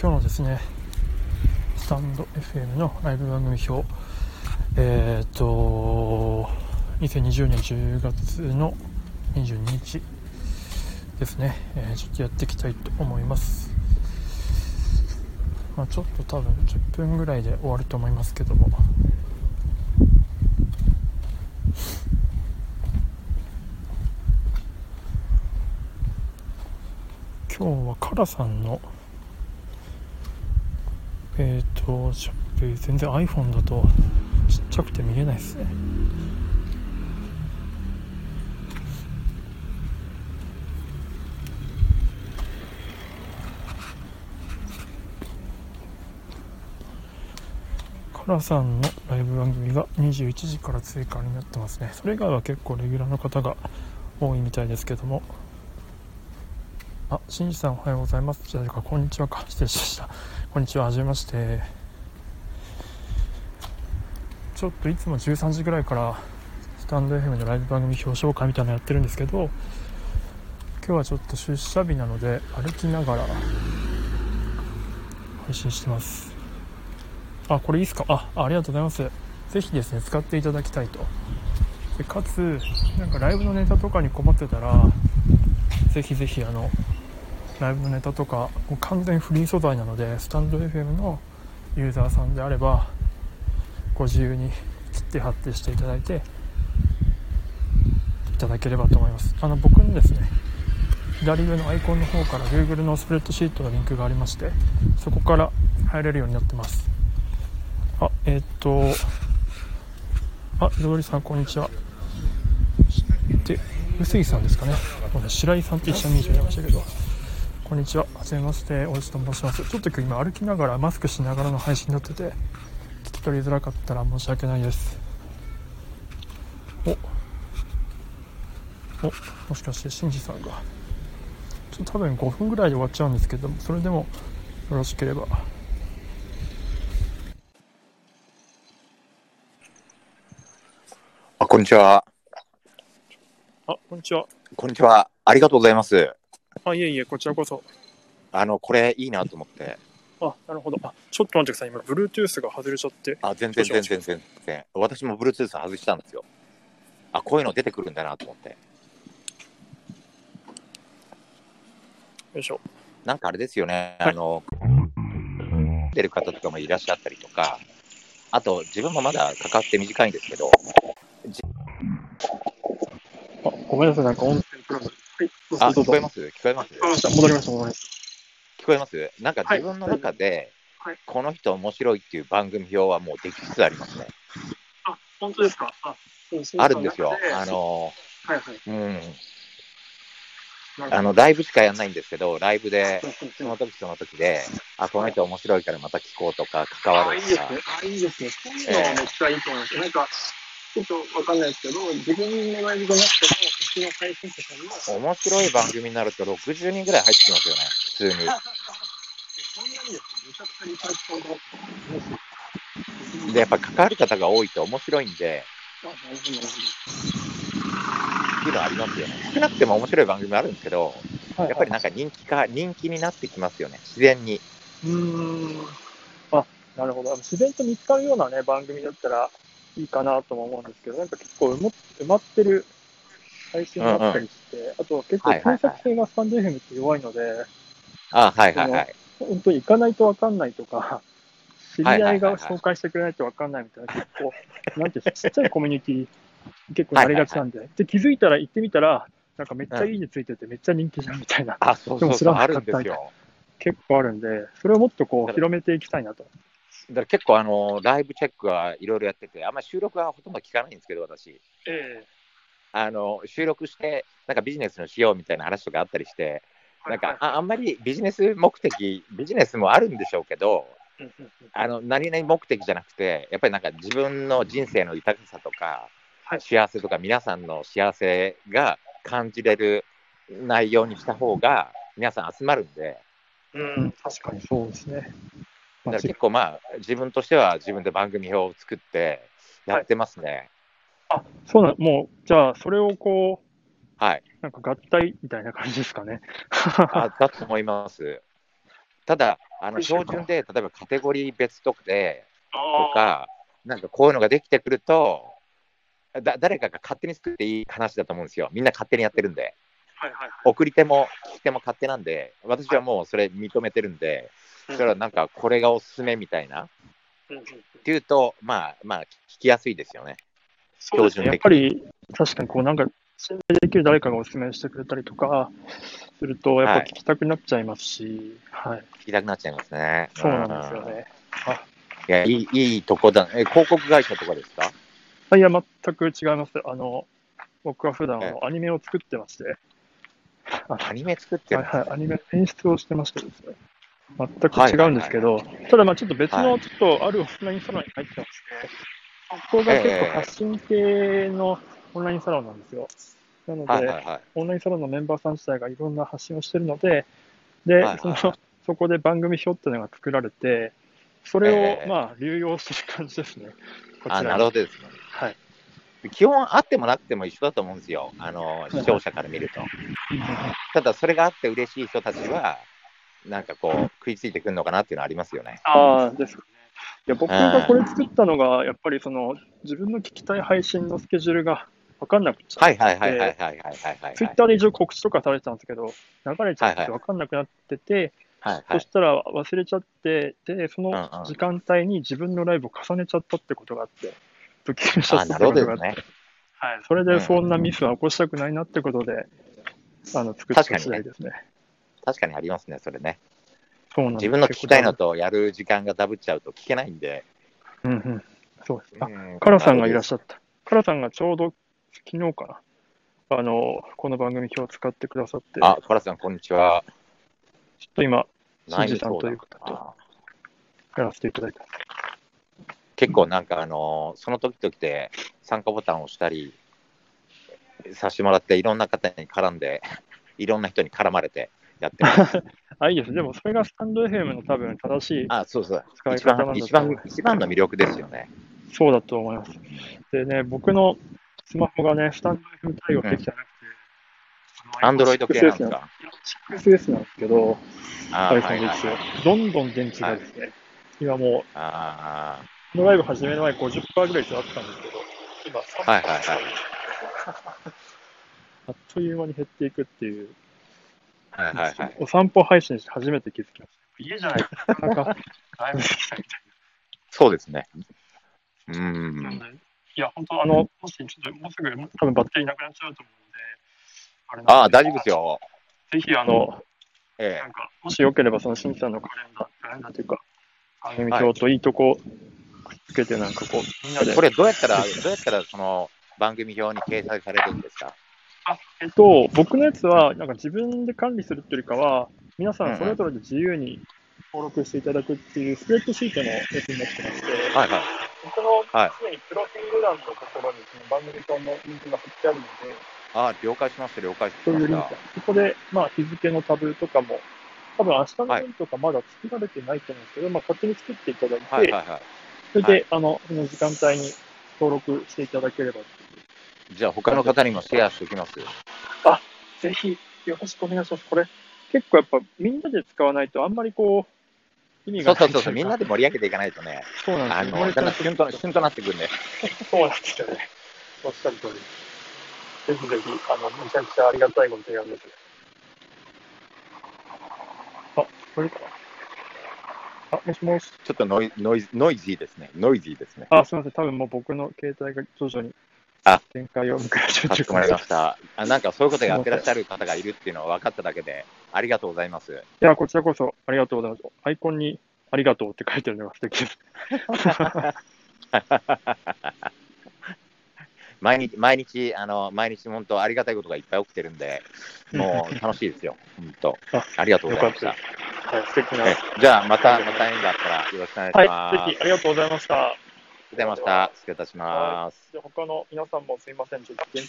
今日のですね、スタンド FM のライブ番組表、えっ、と、2020年10月の22日ですね、えーちょっとやっていきたいと思います。まあ、ちょっと多分10分ぐらいで終わると思いますけども。今日はカラさんのえっ、とシャープ全然 iPhone だとちっちゃくて見えないですねカラさんのライブ番組が21時から追加になってますねそれ以外は結構レギュラーの方が多いみたいですけどもあ、しんじさんおはようございます。じゃあ、こんにちはか。失礼しました。こんにちは、はじめまして。ちょっといつも13時ぐらいから、スタンド FM のライブ番組表彰会みたいなのやってるんですけど、今日はちょっと出社日なので、歩きながら、配信してます。あ、これいいっすか？あ、ありがとうございます。ぜひですね、使っていただきたいと。でかつ、なんかライブのネタとかに困ってたら、ぜひぜひあのライブのネタとかもう完全フリー素材なのでスタンド FM のユーザーさんであればご自由に切って貼ってしていただいていただければと思います。あの僕のですね左上のアイコンの方から Google のスプレッドシートのリンクがありましてそこから入れるようになってます。あえーっとあ井上さんこんにちは。で臼井さんですかね。白井さんって一緒に見えちゃいましたけど。こんにちは。はじめまして。おじと申します。ちょっと今日今歩きながらマスクしながらの配信になってて聞き取りづらかったら申し訳ないです。お。お。もしかしてしんじさんが。ちょっと多分5分ぐらいで終わっちゃうんですけどもそれでもよろしければ。あ、こんにちは。あこんにちは。こんにちは。ありがとうございます。あいえいえこちらこそあの、これいいなと思って。あなるほどあちょっと待ってください今 Bluetooth が外れちゃってあ、全然どうしよう全然全然。私も Bluetooth 外したんですよ。あ、こういうの出てくるんだなと思って。よいしょなんかあれですよね。はいあの、出る方とかもいらっしゃったりとか、あと、自分もまだかかって短いんですけど、あごめんなさいなんか音はいどうぞあ、どうぞ聞こえます？聞こえます？聞こえました戻りました戻りました聞こえます？なんか自分の中で、はいこの人面白いっていう番組表はもうできつつありますね。あ、本当ですか？あ、そうそうあるんですよ。ああの、はいはい。うん。あの、ライブしかやんないんですけど、ライブで、そうそうそうその時その時で、あ、この人面白いからまた聞こうとか、関わあ、いるとかいですね。。あ、いいですね。そういうのはめっちゃいいと思います。なんか、ちょっとわかんないですけど、自分のライブじゃなくても、うちの配信者さんの、面白い番組になると60人ぐらい入ってきますよね、普通に。そんなにでやっぱ関わる方が多いと面白いんで、あ、なるほど、なるっていうのはありますよね。少なくても面白い番組あるんですけど、ほど。やっぱりなんか人気か、人気になってきますよね、自然に。うーん。あ、なるほど。自然と見つかるようなね、番組だったらいいかなとも思うんですけど、なんか結構埋まってる配信があったりして、あと結構はいはいはい検索性がスタンド FM って弱いので、あ、はいはいはい。本当に行かないと分かんないとか、知り合いが紹介してくれないと分かんないみたいな、結構、なんていうかちっちゃいコミュニティ、結構なりがちなんで、で、気づいたら行ってみたら、なんかめっちゃいいねついてて、めっちゃ人気じゃんみたいな、あ、そうでもそうそう、知らなかったあるんですよ。結構あるんで、それをもっとこう、広めていきたいなと。だから結構あの、ライブチェックはいろいろやってて、あんまり収録はほとんど聞かないんですけど、私。えあの、収録して、なんかビジネスのしようみたいな話とかあったりして、えなんか、ああんまりビジネス目的、ビジネスもあるんでしょうけど、あの何々目的じゃなくて、やっぱりなんか自分の人生の豊かさとか、はい幸せとか、皆さんの幸せが感じれる内容にした方が、皆さん集まるんで、うん、確かにそうですね。だから結構まあ、自分としては自分で番組表を作ってやってますね。あ、そうなん、もう、じゃあ、それをこう、はい。なんか合体みたいな感じですかね。あだと思います。ただ、あの標準で、例えばカテゴリー別とかで、とか、なんかこういうのができてくると、だ誰かが勝手に作っていい話だと思うんですよ。みんな勝手にやってるんで。はいはいはい。送り手も聞き手も勝手なんで、私はもうそれ認めてるんで、だからなんかこれがおすすめみたいな、っうんていうと、まあまあ、聞きやすいですよね。そうですね。やっぱり、確かにこう、なんか、信頼できる誰かがお勧めしてくれたりとかすると、やっぱはい聞きたくなっちゃいますし、はい。聞きたくなっちゃいますね。そうなんですよね。あいや、いい、いいとこだ。え、広告会社とかですか？あいや、全く違います。あの、僕は普段アニメを作ってまして、あ アニメ作ってる？はいはい、アニメ演出をしてましてですね、全く違うんですけど、ただまあちょっと別の、はいちょっとあるオンラインサロンに入ってまして、そこが結構発信系のオンラインサロンなんですよ。なので、はいはいはい。オンラインサロンのメンバーさん自体がいろんな発信をしてるので、で、はいはいそのそこで番組表っていうのが作られて、それを、ええまあ流用してる感じですね。こちらあ、になるほどですね。はい。基本あってもなくても一緒だと思うんですよ。あの、視聴者から見ると。ただ、それがあって嬉しい人たちは、なんかこう、食いついてくるのかなっていうのはありますよね。ああ、です。いや僕がこれ作ったのが、やっぱりその自分の聞きたい配信のスケジュールが分かんなくちゃ。って、ツイッターで一応告知とかされてたんですけど、流れちゃって分かんなくなってて、はい、そしたら忘れちゃって、で、その時間帯に自分のライブを重ねちゃったってことがあって、しちゃった、はい、それでそんなミスは起こしたくないなってことで、あの作った次第ですね。確かにありますね、それね。自分の聞きたいのとやる時間がダブっちゃうと聞けないんで。うんうん。そうです。あ、うんカラさんがいらっしゃった。カラさんがちょうど昨日かな。あの、この番組表を使ってくださって、あ、カラさん、こんにちは。ちょっと今、何新次さんという方とあやらせていただいてます。結構なんかあのーその時々で参加ボタンを押したりさせてもらっていろんな方に絡んでいろんな人に絡まれてやってます。あ、いいです。でもそれがスタンド FM の多分正しい、あ、そうそう。使い一方なんだ一番一番の魅力ですよね。そうだと思います。でね、僕のスマホがね、スタンド FM 対応できてなくて、アンドロイド系なんですか？6S なんですけど、はいはいはい。6、どんどん電池がですね、今もう、あこのライブ始める前50%ぐらい下がってたんですけど、今3%、はいはいはい あっという間に減っていくっていう、あ、はいはいはい。お散歩配信して初めて気づきました。家じゃないとなかなかみたいそうですね。うな。んなん。で、いや、本当あの、もしちょっともうすぐ多分バッテリーなくなっちゃうと思うんで、あああ、大丈夫です。よ。ぜひ、あの、えなんか、もしよければ、その、しんさんのカレンダー、カレンダーというか、番組表といいとこくっつけて、なんかこう、みんなえ。でこ、れどうやったら、どうやったらその番組表に掲載されるんですか？あえっと、僕のやつは、なんか自分で管理するっていうよりかは、皆さうんそれぞれで自由に登録していただくっていうスプレッドシートのやつになってまして、はいはい。僕のはいすでにプロフィール欄のところにその番組表のリンクが貼ってあるので、ああ、了解しました、了解しそういうリンクました。、そこで、まあ、日付のタブとかも、多分明日の分とかまだ作られてないと思うんですけど、まあ、勝手に作っていただいて、はいはいはい。それで、はいあの、その時間帯に登録していただければ。じゃあ他の方にもシェアしておきます。ぜひ、よろしくお願いします。これ、結構やっぱ、みんなで使わないと、あんまりこう、意味がないそうそうそうみんなで盛り上げていかないとね、そうなんですよ。あの、だんだん旬と旬となってくるんで。そうなんですよね。おっしゃる通り。ぜひぜひ、あの、めちゃくちゃありがたいご提案です。あ、これかな。あ、もしもし。ちょっとノイノイズノイジーですね。ノイジーですね。あ、すみません。多分もう僕の携帯が徐々にあ限界を迎えちゃかしこまりました。あなんかそういうことやってらっしゃる方がいるっていうのは分かっただけで、ありがとうございます。いや、こちらこそありがとうございます。アイコンにありがとうって書いてるのが素敵です。毎日、毎日、あの、毎日本当ありがたいことがいっぱい起きてるんで、もう楽しいですよ。本当あありがとうございましよかた。はい、素敵な。えじゃあ、また、また縁があったらよろしくお願いします。はい、ぜひありがとうございました。ありがとうございました。失礼いたします。で他の皆さんもすいません。ちょっと現地